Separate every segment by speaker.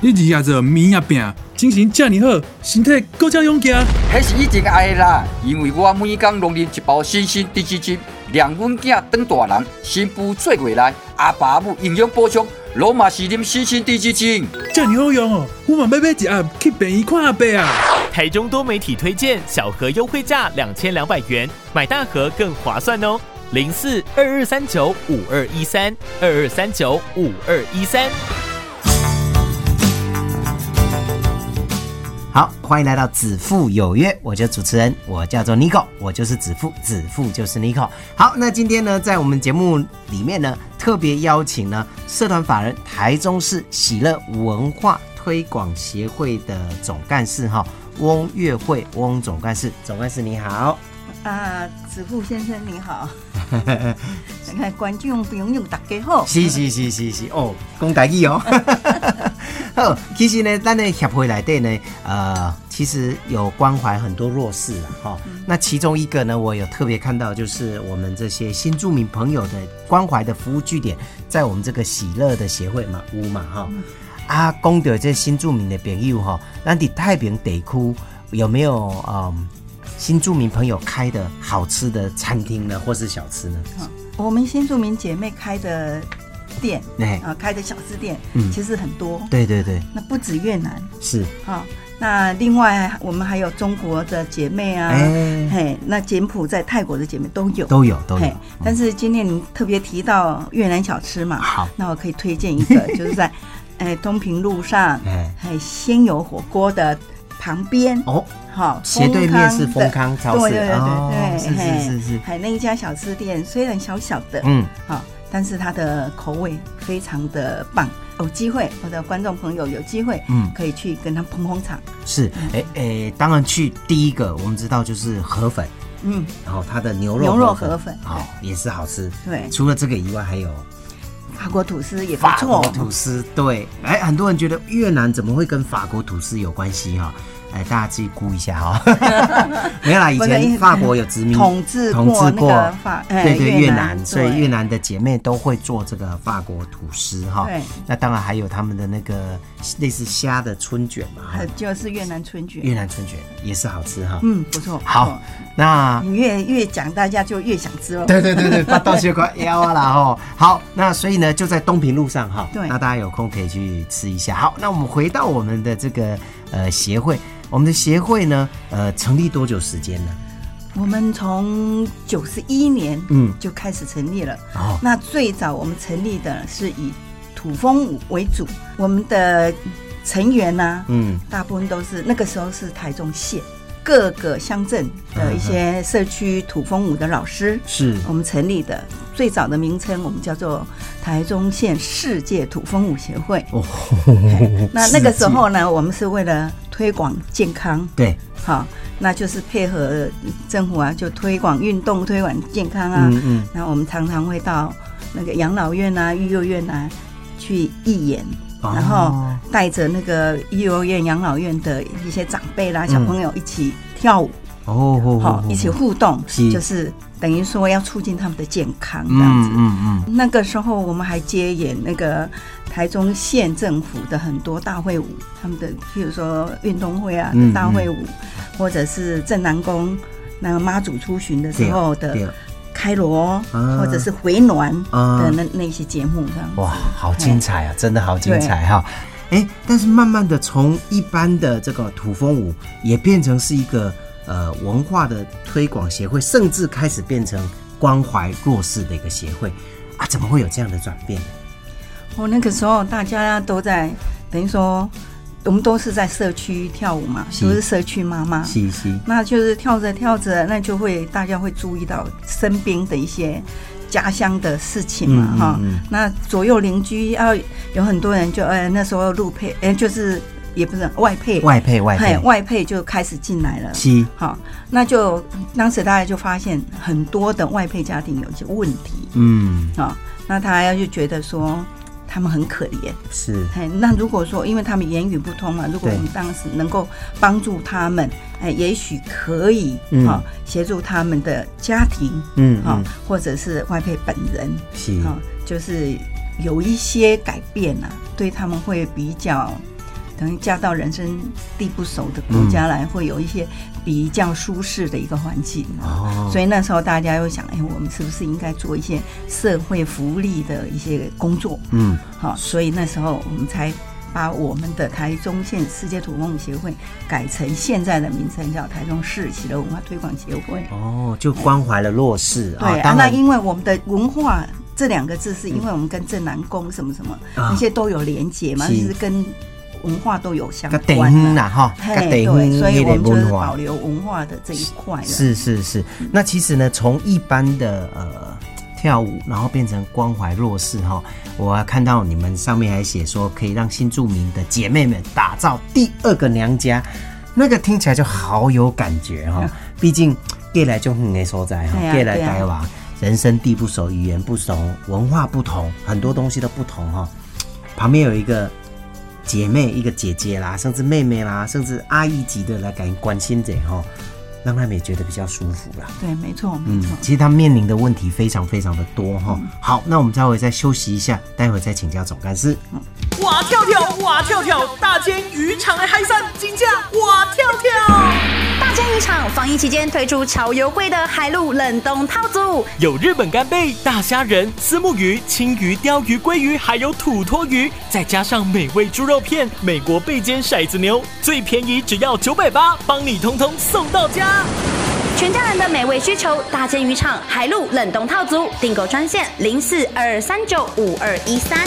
Speaker 1: 你日夜做面也饼，精神这么好，身体更加勇健。
Speaker 2: 迄是一定爱啦，因为我每天拢啉一包新鲜低脂精，让阮囝当大人，新妇做过来，阿爸母营养补充，罗马是啉新鲜低脂精。
Speaker 1: 这么好用哦，我嘛要买一盒去便宜看阿伯啊。
Speaker 3: 台中多媒体推荐，小盒优惠价两千两百元，买大盒更划算哦。零四二二三九五二一三二二三九五二一三。
Speaker 4: 好，欢迎来到子父有约，我就主持人，我叫做 Nico，我就是子父，子父就是 Nico。好，那今天呢，在我们节目里面呢，特别邀请呢，社团法人台中市喜乐文化推广协会的总干事哈，翁月慧，翁总干事，总干事你好。
Speaker 5: 啊，子父先生你好，你 看观众朋友大家好，
Speaker 4: 是是是是是哦，讲大意哦。好，其实呢，咱的协会来底呢，呃，其实有关怀很多弱势了哈。那其中一个呢，我有特别看到，就是我们这些新住民朋友的关怀的服务据点，在我们这个喜乐的协会嘛，屋嘛哈。啊，讲到这新住民的朋友哈，那你太平地区有没有嗯？新住民朋友开的好吃的餐厅呢，或是小吃呢？
Speaker 5: 我们新住民姐妹开的店，哎啊，开的小吃店，嗯，其实很多。
Speaker 4: 对对对，
Speaker 5: 那不止越南。
Speaker 4: 是。
Speaker 5: 好，那另外我们还有中国的姐妹啊，嘿，那柬埔寨、泰国的姐妹都有，
Speaker 4: 都有都有。
Speaker 5: 但是今天你特别提到越南小吃嘛，
Speaker 4: 好，
Speaker 5: 那我可以推荐一个，就是在哎东平路上，哎，鲜油火锅的旁边。哦。好，
Speaker 4: 斜对面是丰康超市，
Speaker 5: 对对对对，
Speaker 4: 是是是是。
Speaker 5: 还那一家小吃店虽然小小的，嗯，好，但是它的口味非常的棒。有机会，我的观众朋友有机会，嗯，可以去跟他捧捧场。
Speaker 4: 是，哎哎，当然去第一个，我们知道就是河粉，嗯，然后它的牛肉
Speaker 5: 牛肉河粉，
Speaker 4: 好，也是好吃。
Speaker 5: 对，
Speaker 4: 除了这个以外，还有
Speaker 5: 法国吐司也不错。
Speaker 4: 法国吐司，对，哎，很多人觉得越南怎么会跟法国吐司有关系哈？哎，大家自己估一下哈。没有啦，以前法国有殖民
Speaker 5: 统治统治过法，
Speaker 4: 对对越南，所以越南的姐妹都会做这个法国吐司哈。
Speaker 5: 对，
Speaker 4: 那当然还有他们的那个类似虾的春卷嘛，
Speaker 5: 就是越南春卷。
Speaker 4: 越南春卷也是好吃哈。
Speaker 5: 嗯，不错。
Speaker 4: 好，那
Speaker 5: 你越越讲，大家就越想吃哦。
Speaker 4: 对对对对，把刀切块腰啊啦哈。好，那所以呢，就在东平路上哈。
Speaker 5: 对，
Speaker 4: 那大家有空可以去吃一下。好，那我们回到我们的这个呃协会。我们的协会呢，呃，成立多久时间呢？
Speaker 5: 我们从九十一年嗯就开始成立了。哦，那最早我们成立的是以土风舞为主，我们的成员呢，嗯，大部分都是那个时候是台中县各个乡镇的一些社区土风舞的老师，
Speaker 4: 是
Speaker 5: 我们成立的。最早的名称我们叫做台中县世界土风舞协会。哦，那那个时候呢，我们是为了。推广健康，
Speaker 4: 对，
Speaker 5: 好，那就是配合政府啊，就推广运动，推广健康啊。嗯嗯。那我们常常会到那个养老院啊、育幼院啊去义演，然后带着那个育幼院、养老院的一些长辈啦、小朋友一起跳舞。哦，好，一起互动，就是等于说要促进他们的健康这样子。嗯嗯嗯。那个时候我们还接演那个台中县政府的很多大会舞，他们的譬如说运动会啊的大会舞，或者是镇南宫那个妈祖出巡的时候的开锣，或者是回暖的那那些节目这样。
Speaker 4: 哇，好精彩啊！真的好精彩哈。哎，但是慢慢的从一般的这个土风舞也变成是一个。呃，文化的推广协会，甚至开始变成关怀弱势的一个协会啊！怎么会有这样的转变？
Speaker 5: 我那个时候大家都在，等于说我们都是在社区跳舞嘛，都是社区妈妈，
Speaker 4: 是是，
Speaker 5: 那就是跳着跳着，那就会大家会注意到身边的一些家乡的事情嘛，哈。那左右邻居要有很多人就呃那时候录配，哎，就是。也不是外配，
Speaker 4: 外配外配
Speaker 5: 嘿外配就开始进来了。
Speaker 4: 是
Speaker 5: 好，那就当时大家就发现很多的外配家庭有一些问题
Speaker 4: 嗯
Speaker 5: 啊、那他要就觉得说他们很可怜。
Speaker 4: 是
Speaker 5: 哎，那如果说因为他们言语不通嘛，如果我们当时能够帮助他们，哎，也许可以
Speaker 4: 嗯
Speaker 5: 啊协助他们的家庭啊
Speaker 4: 嗯哦，
Speaker 5: 或者是外配本人
Speaker 4: 是
Speaker 5: 啊，就是有一些改变啊，对他们会比较。等于嫁到人生地不熟的国家来，会有一些比较舒适的一个环境啊。
Speaker 4: 哦
Speaker 5: 所以那时候大家又想，哎，我们是不是应该做一些社会福利的一些工作？
Speaker 4: 嗯
Speaker 5: 好，所以那时候我们才把我们的台中县世界土风舞协会改成现在的名称叫台中市喜乐文化推广协会。
Speaker 4: 哦，就关怀了弱势
Speaker 5: 对啊，那因为我们的文化这两个字，是因为我们跟正南宫什么什么
Speaker 4: 啊
Speaker 5: 那些都有连结嘛，就是跟文化都有相关的。
Speaker 4: 哈，
Speaker 5: 对，所以我们就是保留文化的这一块了。
Speaker 4: 是是是，那其实呢，从一般的呃跳舞，然后变成关怀弱势哈，我还看到你们上面还写说，可以让新住民的姐妹们打造第二个娘家，那个听起来就好有感觉哈。毕竟过来就很的所在哈过来台湾，人生地不熟，语言不熟，文化不同，很多东西都不同哈。旁边有一个姐妹，一个姐姐啦，甚至妹妹啦，甚至阿姨级的来感关心者哈，让他们也觉得比较舒服啦。
Speaker 5: 对，没错，没
Speaker 4: 嗯
Speaker 5: 错，。
Speaker 4: 其实他面临的问题非常非常的多哈。好，那我们待会再休息一下，待会再请教总干事。
Speaker 6: 哇跳跳，哇跳跳，大间鱼场的海山金价哇跳跳。
Speaker 7: 大间渔场防疫期间推出超优惠的海陆冷冻套组，
Speaker 3: 有日本干贝、大虾仁、丝木鱼、青鱼、鲷鱼、鲑鱼，还有土托鱼，再加上美味猪肉片、美国贝煎骰子牛，最便宜只要九百八，帮你通通送到家。
Speaker 7: 全家人的美味需求，大煎鱼场海陆冷冻套组订购专线零四二二三九五二一三。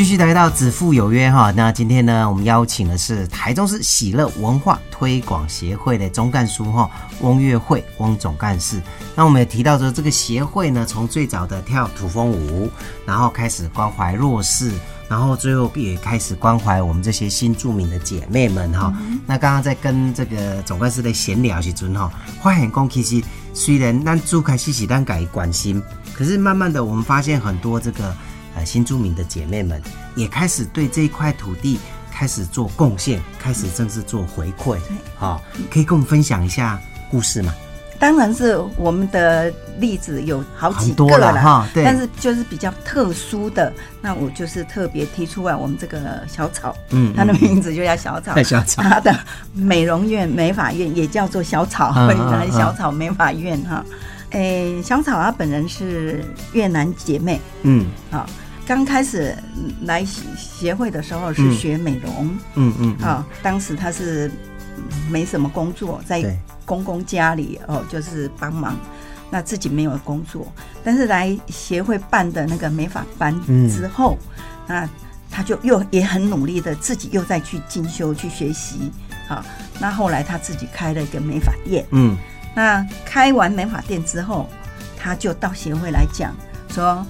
Speaker 4: 继续来到子父有约哈，那今天呢，我们邀请的是台中市喜乐文化推广协会的总干事哈翁月慧翁总干事。那我们也提到说，这个协会呢，从最早的跳土风舞，然后开始关怀弱势，然后最后也开始关怀我们这些新著名的姐妹们哈。那刚刚在跟这个总干事的闲聊时阵哈，发现讲其实虽然咱最开始是咱改关心，可是慢慢的我们发现很多这个。呃，新住民的姐妹们也开始对这一块土地开始做贡献，开始正式做回馈。好、可以跟我们分享一下故事吗？
Speaker 5: 当然是我们的例子有好几个啦
Speaker 4: 了哈对
Speaker 5: 但是就是比较特殊的，那我就是特别提出来我们这个小草，
Speaker 4: 嗯
Speaker 5: 它的名字就叫小草，
Speaker 4: 小草
Speaker 5: 它的美容院、美发院也叫做小草，
Speaker 4: 嗯
Speaker 5: 所以
Speaker 4: 嗯嗯
Speaker 5: 小草美发院哈。诶，小草她本人是越南姐妹，
Speaker 4: 嗯。
Speaker 5: 啊，刚开始来协协会的时候是
Speaker 4: 嗯。
Speaker 5: 学美容，
Speaker 4: 嗯嗯嗯。
Speaker 5: 啊，当时她是没什么工作，在公公家里哦，就是帮忙，那自己没有工作，但是来协会办的那个美发班
Speaker 4: 嗯。
Speaker 5: 之后，那他就又也很努力的自己又再去进修去学习，好，那后来他自己开了一个美发店，
Speaker 4: 嗯
Speaker 5: 那开完美发店之后，他就到协会来讲说，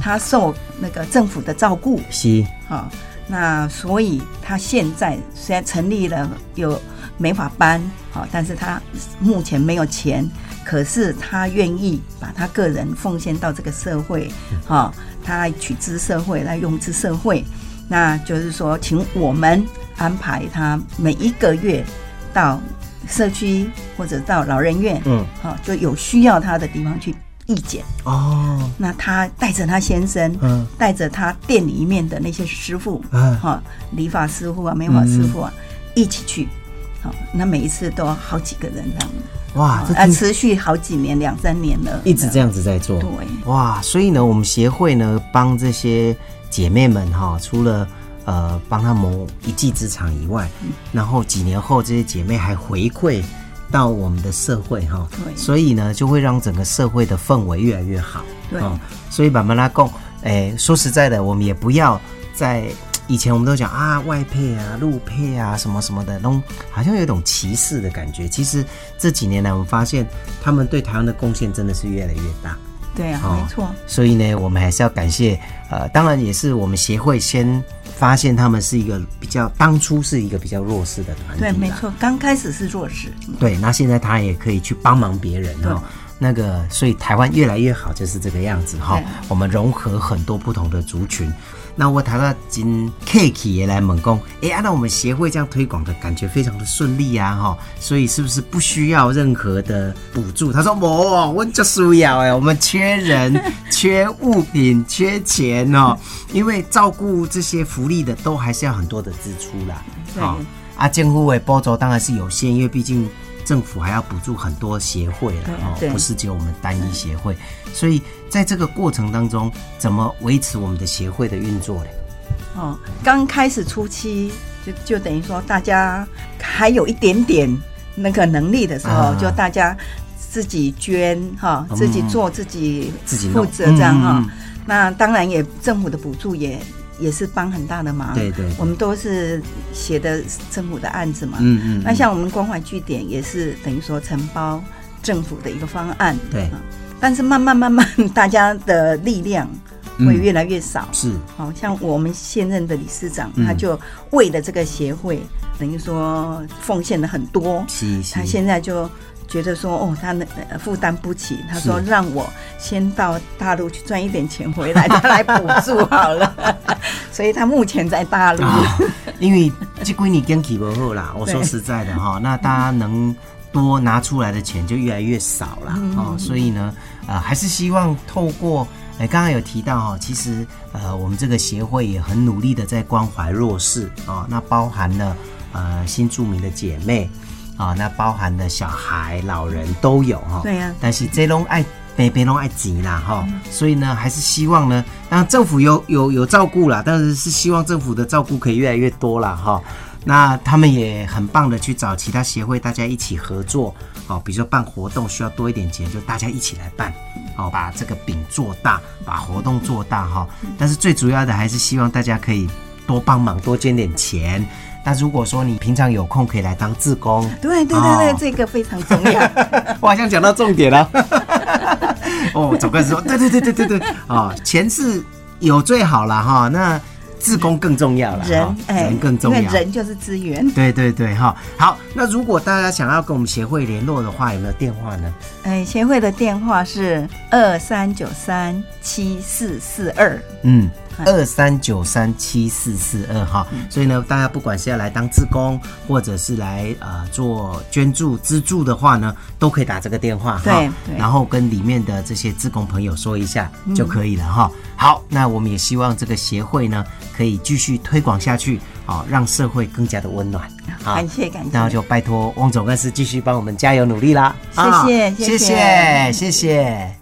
Speaker 5: 他受那个政府的照顾，
Speaker 4: 是。
Speaker 5: 好、那所以他现在虽然成立了有美发班，好、但是他目前没有钱，可是他愿意把他个人奉献到这个社会，好、他来取之社会，来用之社会，那就是说，请我们安排他每一个月到社区或者到老人院，
Speaker 4: 嗯。
Speaker 5: 好、就有需要他的地方去义检。
Speaker 4: 哦。
Speaker 5: 那他带着他先生，
Speaker 4: 嗯。
Speaker 5: 带着他店里面的那些师傅，
Speaker 4: 嗯。
Speaker 5: 哈、理发师傅啊、美发师傅啊，一起去。好、那每一次都好几个人这样，
Speaker 4: 哇，这
Speaker 5: 啊，持续好几年，两三年了，
Speaker 4: 一直这样子在做。
Speaker 5: 对，
Speaker 4: 哇，所以呢，我们协会呢帮这些姐妹们哈，除了呃帮他谋一技之长以外，然后几年后这些姐妹还回馈到我们的社会哈，
Speaker 5: 对
Speaker 4: 所以呢就会让整个社会的氛围越来越好。
Speaker 5: 对
Speaker 4: 哦所以慢慢拉贡，哎，说实在的，我们也不要在。以前我们都讲啊，外配啊、路配啊，什么什么的，都好像有一种歧视的感觉。其实这几年来，我们发现他们对台湾的贡献真的是越来越大。
Speaker 5: 对啊，
Speaker 4: 哦
Speaker 5: 没错，
Speaker 4: 所以呢，我们还是要感谢，呃，当然也是我们协会先发现他们是一个比较当初是一个比较弱势的团体，
Speaker 5: 对，没。错，刚开始是弱势，
Speaker 4: 对，那现在他也可以去帮忙别人
Speaker 5: 对
Speaker 4: 哦。那个，所以台湾越来越好，就是这个样子哈、
Speaker 5: 对
Speaker 4: 我们融合很多不同的族群。那我谈到金 K K 也来猛攻，哎，按照我们协会这样推广的感觉非常的顺利啊哈，所以是不是不需要任何的补助？他说我我就需要哎，我们缺人、缺物品、缺钱哦，因为照顾这些福利的都还是要很多的支出啦。
Speaker 5: 对
Speaker 4: 哦啊，政府的补助当然是有限，因为毕竟政府还要补助很多协会了哦，不是只有我们单一协会。所以在这个过程当中，怎么维持我们的协会的运作呢？
Speaker 5: 哦，刚开始初期就就等于说大家还有一点点那个能力的时候，
Speaker 4: 啊
Speaker 5: 就大家自己捐哈，
Speaker 4: 嗯
Speaker 5: 自己做自己
Speaker 4: 自己弄
Speaker 5: 负责这样哈。
Speaker 4: 嗯嗯
Speaker 5: 那当然也政府的补助也也是帮很大的忙。
Speaker 4: 对对对
Speaker 5: 我们都是写的政府的案子嘛。
Speaker 4: 嗯嗯嗯
Speaker 5: 那像我们关怀据点也是等于说承包政府的一个方案。
Speaker 4: 对
Speaker 5: 啊但是慢慢慢慢，大家的力量会
Speaker 4: 嗯
Speaker 5: 越来越少。
Speaker 4: 是
Speaker 5: 好像我们现任的理事长，
Speaker 4: 嗯
Speaker 5: 他就为了这个协会，等于说奉献了很多。
Speaker 4: 是是
Speaker 5: 他现在就觉得说，哦，他负担不起，他说让我先到大陆去赚一点钱回来，再来补助好了。所以他目前在大陆。
Speaker 4: 啊，因为这几年经济不好啦，我说
Speaker 5: 对
Speaker 4: 实在的哈，那大家能多拿出来的钱就越来越少了
Speaker 5: 嗯
Speaker 4: 哦，所以呢，呃，还是希望透过。哎，刚刚有提到哈，其实呃，我们这个协会也很努力的在关怀弱势哦，那包含了呃新住民的姐妹啊、那包含了小孩、老人都有哈。
Speaker 5: 对呀
Speaker 4: 但是这种爱北北拢爱急啦哈，所以呢，还是希望呢，当然政府有有有照顾啦，但是是希望政府的照顾可以越来越多啦哈。那他们也很棒的去找其他协会，大家一起合作，哦，比如说办活动需要多一点钱，就大家一起来办，哦，把这个饼做大，把活动做大哈。但是最主要的还是希望大家可以多帮忙，多捐点钱。那如果说你平常有空，可以来当志工，
Speaker 5: 对对对对，
Speaker 4: 哦
Speaker 5: 这个非常重要。
Speaker 4: 我好像讲到重点了。哦，总干事说，对对对对对对，哦，钱是有最好了哈，那自工更重要了，
Speaker 5: 人
Speaker 4: 哈
Speaker 5: 哎，
Speaker 4: 人更重要，
Speaker 5: 因为人就是资源。
Speaker 4: 对对对哈。好，那如果大家想要跟我们协会联络的话，有没有电话呢？
Speaker 5: 哎，协会的电话是二三九三七四四二。
Speaker 4: 嗯，二三九三七四四二哈。所以呢，大家不管是要来当志工，或者是来呃做捐助资助的话呢，都可以打这个电话哈
Speaker 5: 对。
Speaker 4: 然后跟里面的这些志工朋友说一下
Speaker 5: 嗯
Speaker 4: 就可以了哈。好，那我们也希望这个协会呢可以继续推广下去，哦，让社会更加的温暖。好
Speaker 5: 感谢感谢。
Speaker 4: 那就拜托汪总干事继续帮我们加油努力啦！
Speaker 5: 谢
Speaker 4: 啊
Speaker 5: 谢谢
Speaker 4: 谢
Speaker 5: 谢
Speaker 4: 谢谢谢。